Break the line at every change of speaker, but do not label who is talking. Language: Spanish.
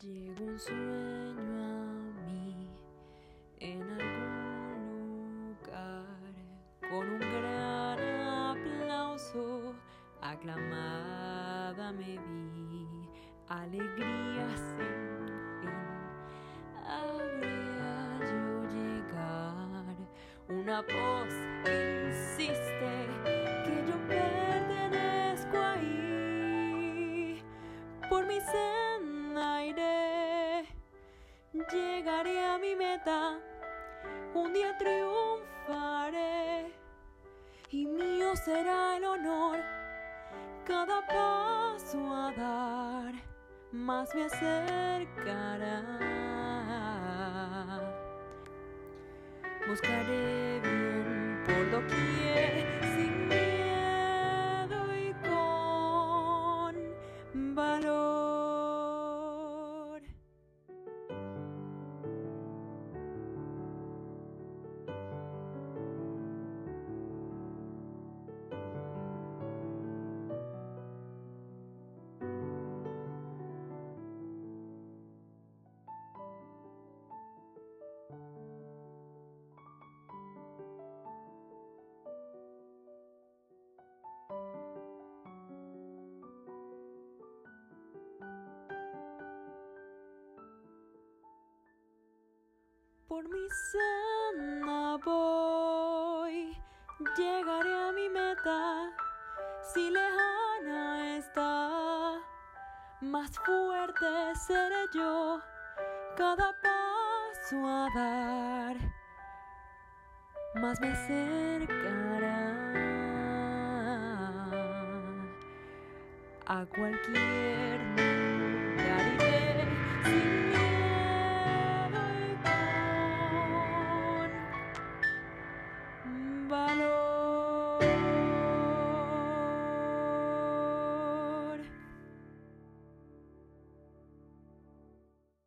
Llegó un sueño a mí en algún lugar con un gran aplauso aclamada me vi alegría una voz insiste que yo pertenezco ahí. Por mi senda iré, llegaré a mi meta, un día triunfaré. Y mío será el honor cada paso a dar, más me acercará. Buscaré por doquier Por mi senda voy, llegaré a mi meta, si lejana está, más fuerte seré yo, cada paso a dar, más me acercará a cualquier balo